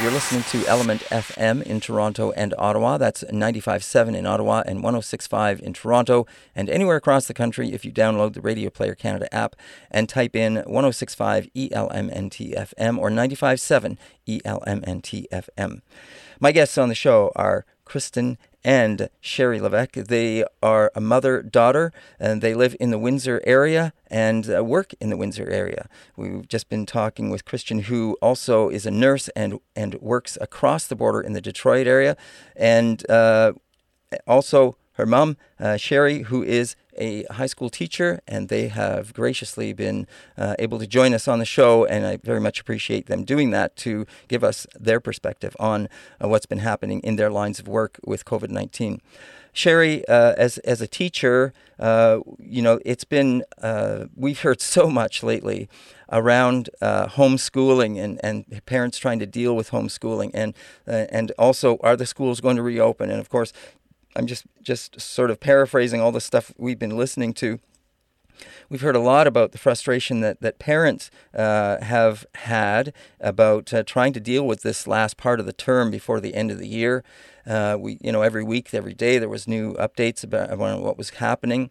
You're listening to Element FM in Toronto and Ottawa. That's 95.7 in Ottawa and 106.5 in Toronto. And anywhere across the country, if you download the Radio Player Canada app and type in 106.5 ELMNT FM or 95.7 ELMNT FM. My guests on the show are Kristen and Sherry Levesque. They are a mother daughter, and they live in the Windsor area and uh, work in the Windsor area. We've just been talking with Kristen, who also is a nurse and and works across the border in the Detroit area, and uh, also her mom, uh, Sherry, who is a high school teacher, and they have graciously been uh, able to join us on the show. And I very much appreciate them doing that to give us their perspective on uh, what's been happening in their lines of work with COVID 19. Sherry, uh, as as a teacher, uh, you know it's been uh, we've heard so much lately around uh, homeschooling and, and parents trying to deal with homeschooling and uh, and also are the schools going to reopen? And of course, I'm just just sort of paraphrasing all the stuff we've been listening to. We've heard a lot about the frustration that that parents uh, have had about uh, trying to deal with this last part of the term before the end of the year. Uh, we, you know, every week, every day, there was new updates about, what was happening.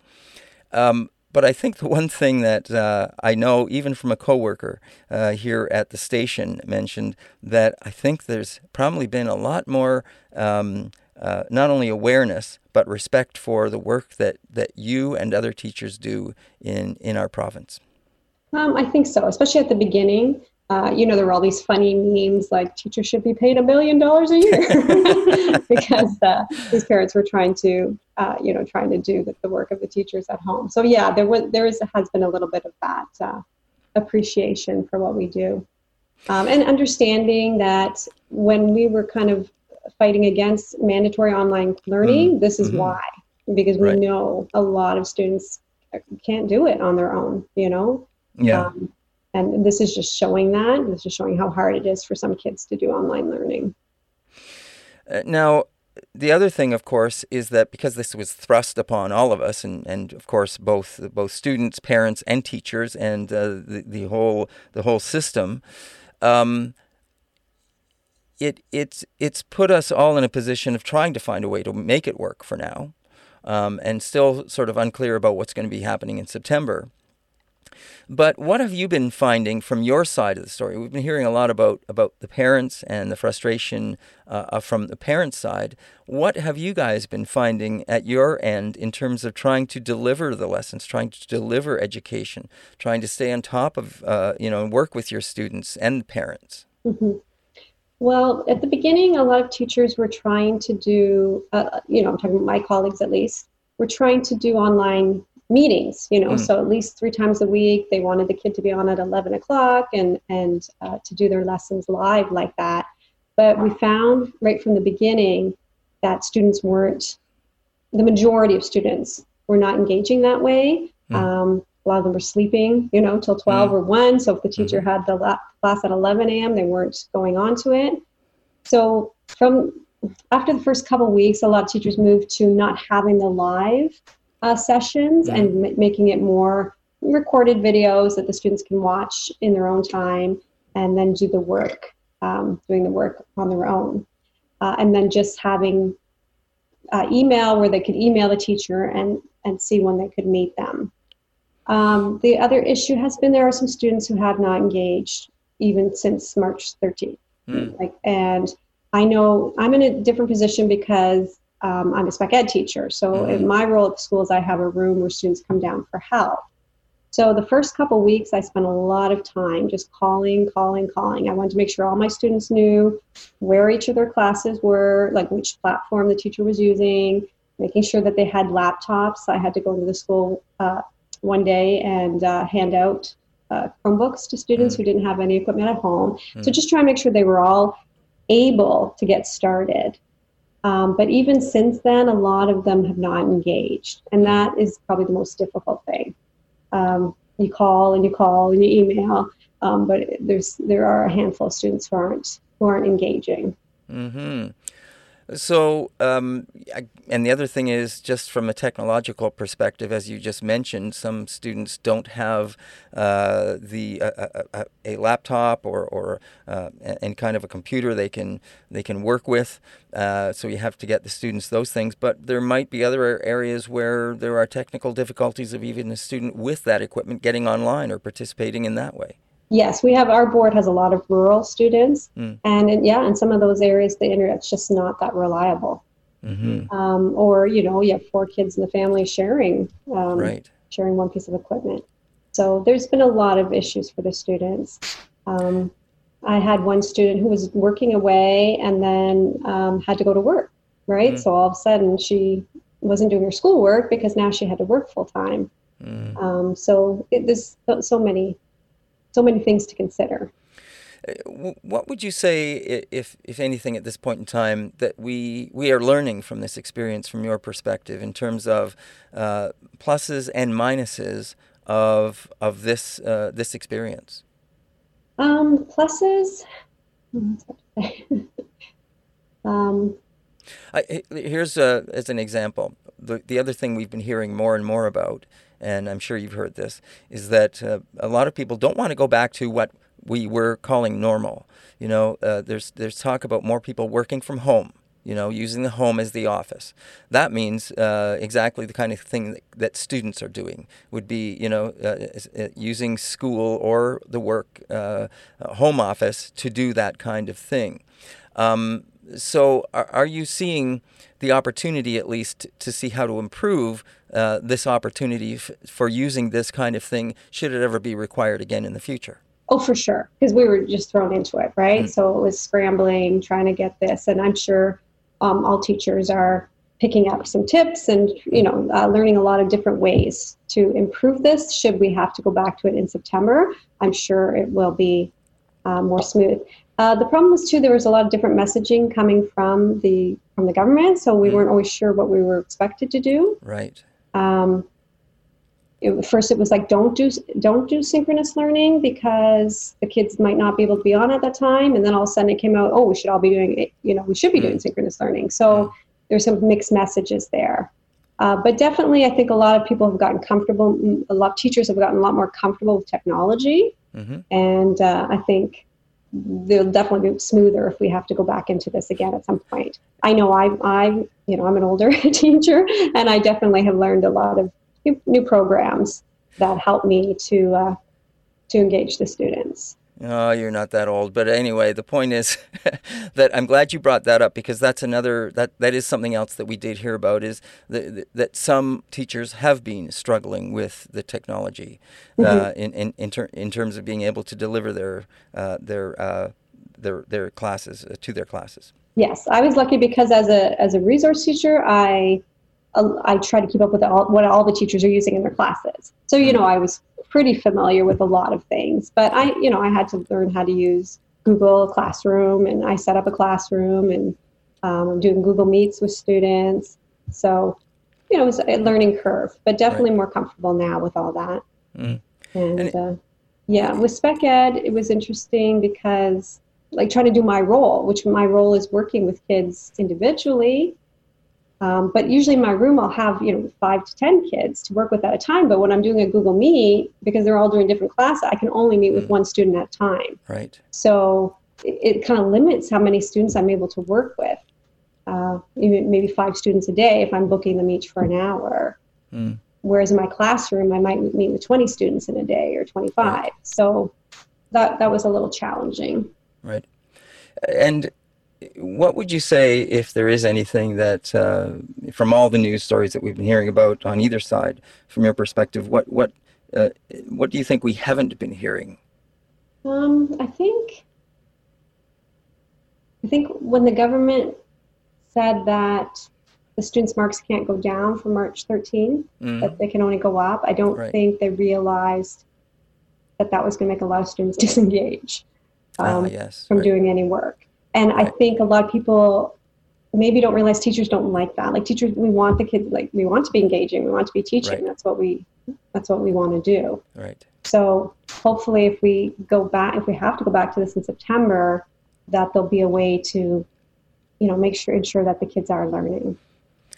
Um, but I think the one thing that uh, I know, even from a coworker uh, here at the station, mentioned that I think there's probably been a lot more um, uh, not only awareness but respect for the work that, that you and other teachers do in, in our province? Um, I think so, especially at the beginning. Uh, you know, there were all these funny memes like teachers should be paid a million dollars a year *laughs* *laughs* because uh, these parents were trying to, uh, you know, trying to do the, the, work of the teachers at home. So yeah, there was there is has been a little bit of that uh, appreciation for what we do, um, and understanding that when we were kind of fighting against mandatory online learning, mm-hmm. this is mm-hmm. why. Because we right. know a lot of students can't do it on their own, you know? Yeah. Um, and this is just showing that. This is showing how hard it is for some kids to do online learning. Uh, now, the other thing, of course, is that because this was thrust upon all of us, and, and of course both both students, parents, and teachers, and uh, the the whole the whole system, um, it it's it's put us all in a position of trying to find a way to make it work for now, um, and still sort of unclear about what's going to be happening in September. But what have you been finding from your side of the story? We've been hearing a lot about about the parents and the frustration uh, from the parents' side. What have you guys been finding at your end in terms of trying to deliver the lessons, trying to deliver education, trying to stay on top of uh, you know and work with your students and parents? Mm-hmm. Well, at the beginning, a lot of teachers were trying to do, uh, you know, I'm talking about my colleagues at least, were trying to do online meetings, you know, mm. so at least three times a week. They wanted the kid to be on at 11 o'clock and, and uh, to do their lessons live like that. But we found right from the beginning that students weren't, the majority of students were not engaging that way. Mm. Um, a lot of them were sleeping, you know, till 12 mm. or 1. So if the teacher mm-hmm. had the la- class at 11 a.m., they weren't going on to it. So from after the first couple weeks, a lot of teachers moved to not having the live uh, sessions mm. and m- making it more recorded videos that the students can watch in their own time and then do the work um, doing the work on their own. Uh, and then just having uh, email where they could email the teacher and, and see when they could meet them. Um, the other issue has been there are some students who have not engaged even since March 13th. Mm. Like, and I know I'm in a different position because um, I'm a spec ed teacher. So mm. in my role at the schools, I have a room where students come down for help. So the first couple weeks, I spent a lot of time just calling, calling, calling. I wanted to make sure all my students knew where each of their classes were, like which platform the teacher was using, making sure that they had laptops. I had to go into the school uh, one day and uh, hand out uh, Chromebooks to students mm. who didn't have any equipment at home. Mm. So just try and make sure they were all able to get started. Um, but even since then, a lot of them have not engaged, and that is probably the most difficult thing um, you call and you call and you email, um, but there's there are a handful of students who aren't who aren't engaging. Mm-hmm. So, um, and the other thing is just from a technological perspective, as you just mentioned, some students don't have uh, the uh, a, a, laptop or or uh, and kind of a computer they can they can work with. Uh, so you have to get the students those things. But there might be other areas where there are technical difficulties of even a student with that equipment getting online or participating in that way. Yes, we have our board has a lot of rural students, mm. and in, yeah, in some of those areas, the internet's just not that reliable. Mm-hmm. Um, or you know, you have four kids in the family sharing um, right. sharing one piece of equipment. So there's been a lot of issues for the students. Um, I had one student who was working away and then um, had to go to work. Right, mm. so all of a sudden she wasn't doing her schoolwork because now she had to work full time. Mm. Um, so it, there's so many so many things to consider. Uh, what would you say, if if anything, at this point in time, that we we are learning from this experience, from your perspective, in terms of uh, pluses and minuses of of this uh, this experience? Um, pluses. *laughs* um, I, here's a, as an example. The the other thing we've been hearing more and more about and I'm sure you've heard this, is that uh, a lot of people don't want to go back to what we were calling normal. You know, uh, there's there's talk about more people working from home. You know, using the home as the office. That means uh, exactly the kind of thing that, that, students are doing. Would be, you know, uh, uh, using school or the work uh, home office to do that kind of thing. Um, so, are, are you seeing the opportunity, at least, to see how to improve uh, this opportunity f- for using this kind of thing, should it ever be required again in the future? Oh, for sure, because we were just thrown into it, right? Mm. So it was scrambling, trying to get this, and I'm sure um, all teachers are picking up some tips and you know uh, learning a lot of different ways to improve this. Should we have to go back to it in September, I'm sure it will be uh, more smooth. Uh, the problem was too there was a lot of different messaging coming from the from the government, so we mm. weren't always sure what we were expected to do. Right. Um, it, first, it was like don't do don't do synchronous learning because the kids might not be able to be on at that time, and then all of a sudden it came out, oh, we should all be doing it. You know, we should be mm. doing synchronous learning. So mm. there's some mixed messages there. Uh, but definitely, I think a lot of people have gotten comfortable. A lot of teachers have gotten a lot more comfortable with technology, mm-hmm. and uh, I think they'll definitely be smoother if we have to go back into this again at some point. I know I, I, you know, I'm an older *laughs* teacher, and I definitely have learned a lot of new, new programs that help me to uh, to engage the students. Oh, you're not that old. But anyway, the point is *laughs* that I'm glad you brought that up because that's another that that is something else that we did hear about is that that some teachers have been struggling with the technology uh, mm-hmm. uh, in in in, ter- in, terms of being able to deliver their uh, their uh, their their classes uh, to their classes. Yes, I was lucky because as a as a resource teacher, I I try to keep up with all, what all the teachers are using in their classes. So you know, I was pretty familiar with a lot of things, but I you know I had to learn how to use Google Classroom, and I set up a classroom, and um, I'm doing Google Meets with students. So you know, it was a learning curve, but definitely right. more comfortable now with all that. Mm. And, and uh, yeah, with spec ed, it was interesting because like trying to do my role, which my role is working with kids individually um, but usually in my room, I'll have you know five to ten kids to work with at a time. But when I'm doing a Google Meet, because they're all doing different classes, I can only meet with mm. one student at a time. Right. So it, it kind of limits how many students I'm able to work with. Uh, maybe five students a day if I'm booking them each for an hour. Mm. Whereas in my classroom, I might meet with 20 students in a day or 25. Right. So that that was a little challenging. Right. And what would you say if there is anything that, uh, from all the news stories that we've been hearing about on either side, from your perspective, what what uh, what do you think we haven't been hearing? Um, I think I think when the government said that the students' marks can't go down from March 13, mm-hmm. that they can only go up, I don't right. think they realized that that was going to make a lot of students *laughs* disengage ah, um, yes, from right. doing any work. And. I think a lot of people maybe don't realize teachers don't like that. Like teachers, we want the kids, like we want to be engaging, we want to be teaching. Right. That's what we, that's what we want to do. Right. So hopefully, if we go back, if we have to go back to this in September, that there'll be a way to, you know, make sure ensure that the kids are learning.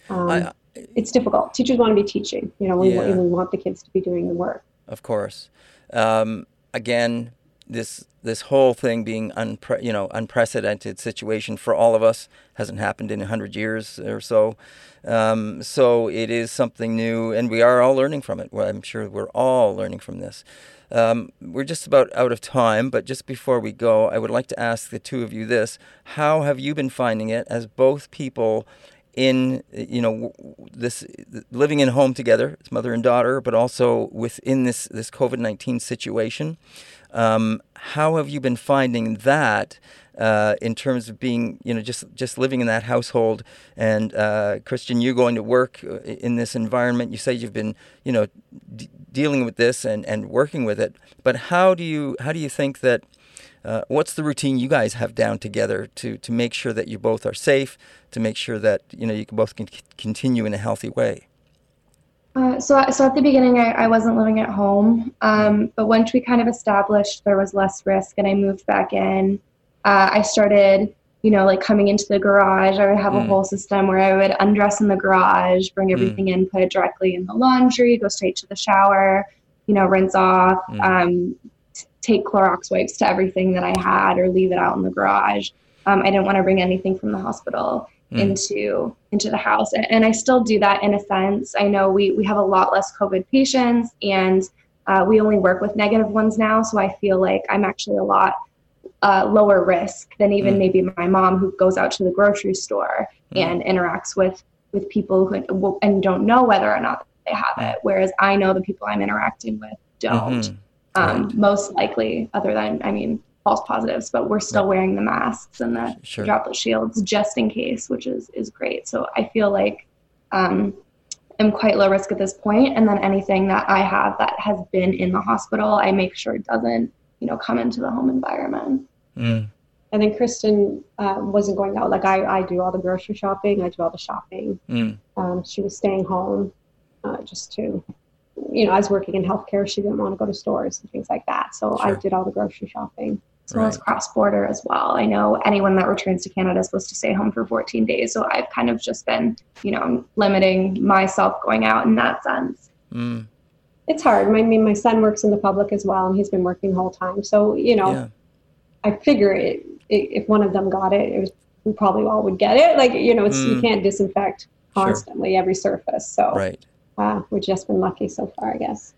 Um, I, it's difficult. Teachers want to be teaching. You know, we, yeah. we want the kids to be doing the work. Of course. Um, again, this this whole thing being unpre- you know unprecedented situation for all of us hasn't happened in a hundred years or so. Um, so it is something new, and we are all learning from it. Well, I'm sure we're all learning from this. Um, we're just about out of time, but just before we go, I would like to ask the two of you this: How have you been finding it as both people in you know this living in home together, mother and daughter, but also within this this COVID nineteen situation. Um, how have you been finding that uh, in terms of being you know just just living in that household? And uh, Kristen, you going to work uh, in this environment. You say you've been you know d- dealing with this and and working with it. But how do you how do you think that uh, what's the routine you guys have down together to to make sure that you both are safe, to make sure that you know you can both can continue in a healthy way? Uh, so, so at the beginning, I, I wasn't living at home, um, but once we kind of established there was less risk, and I moved back in, uh, I started, you know, like coming into the garage. I would have mm. a whole system where I would undress in the garage, bring mm. everything mm. in, put it directly in the laundry, go straight to the shower, you know, rinse off, mm. um, take Clorox wipes to everything that I had or leave it out in the garage. Um, I didn't want to bring anything from the hospital mm. into into the house, and, and, I still do that in a sense. I know we we have a lot less COVID patients, and uh, we only work with negative ones now, so I feel like I'm actually a lot uh, lower risk than even mm. maybe my mom who goes out to the grocery store mm. and interacts with with people who and don't know whether or not they have it. Whereas I know the people I'm interacting with don't. Mm-hmm um, right. most likely, other than, I mean, false positives, but we're still right. wearing the masks and the sure. droplet shields just in case, which is, is great. So I feel like um, I'm quite low risk at this point. And then anything that I have that has been in the hospital, I make sure it doesn't, you know, come into the home environment. Mm. And then Kristen uh, wasn't going out. Like I, I do all the grocery shopping. I do all the shopping. Mm. Um, she was staying home uh, just to you know, I was working in healthcare. She didn't want to go to stores and things like that. So sure. I did all the grocery shopping. As well right. as cross border as well. I know anyone that returns to Canada is supposed to stay home for 14 days. So I've kind of just been, you know, limiting myself going out in that sense. Mm. It's hard. I mean, my son works in the public as well, and he's been working the whole time. So, you know, yeah. I figure it, it, if one of them got it, it was, we probably all would get it. Like, you know, it's, mm. you can't disinfect constantly sure. every surface. So, right uh, we've just been lucky so far, I guess.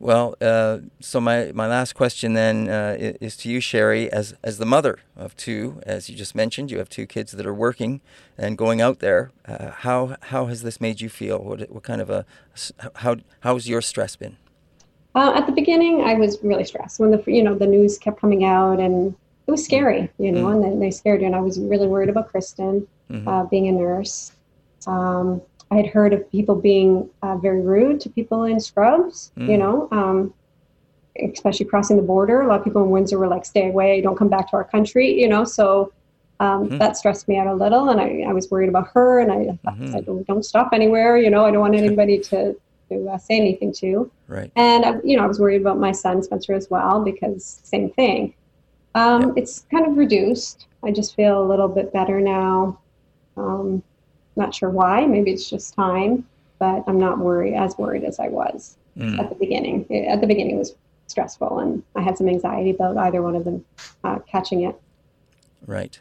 Well, uh, so my, my last question then uh, is to you, Sherry, as as the mother of two, as you just mentioned, you have two kids that are working and going out there. Uh, how how has this made you feel? What what kind of a how how's your stress been? Uh, at the beginning, I was really stressed when the you know the news kept coming out, and it was scary, you know, mm-hmm. and they, scared you, and I was really worried about Kristen mm-hmm. Uh, being a nurse. Um, I had heard of people being uh, very rude to people in scrubs, mm. you know, um, especially crossing the border. A lot of people in Windsor were like, stay away, don't come back to our country, you know, so um, mm. that stressed me out a little. And I, I was worried about her and I, mm-hmm. I don't, don't, stop anywhere, you know, I don't want anybody to, to uh, say anything to. Right. And, I, you know, I was worried about my son, Spencer, as well, because same thing. Um, It's kind of reduced. I just feel a little bit better now. Um, not sure why. Maybe it's just time, but I'm not worried as worried as I was mm. at the beginning. At the beginning, it was stressful, and I had some anxiety about either one of them uh, catching it. Right.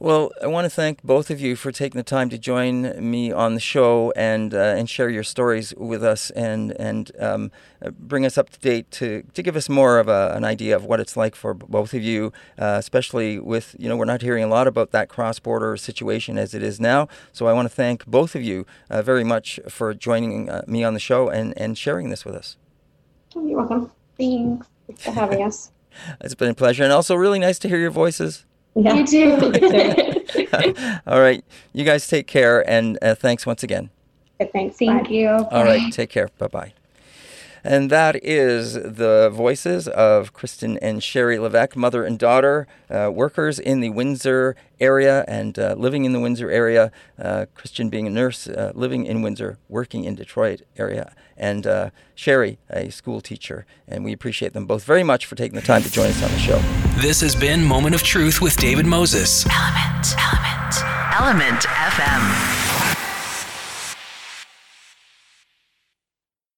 Well, I want to thank both of you for taking the time to join me on the show and uh, and share your stories with us and and um, bring us up to date to, to give us more of a, an idea of what it's like for both of you, uh, especially with you know we're not hearing a lot about that cross border situation as it is now. So I want to thank both of you uh, very much for joining uh, me on the show and and sharing this with us. You're welcome. Thanks for having us. *laughs* It's been a pleasure, and also really nice to hear your voices. Yeah. You too. *laughs* *laughs* All right. You guys take care, and uh, thanks once again. Thanks. Thank Bye. you. All right. Take care. Bye bye. And that is the voices of Kristen and Sherry Levesque, mother and daughter, uh, workers in the Windsor area and uh, living in the Windsor area. Uh, Kristen being a nurse, uh, living in Windsor, working in Detroit area, and uh, Sherry, a school teacher. And we appreciate them both very much for taking the time to join us on the show. This has been Moment of Truth with David Moses. Element, Element, Element FM.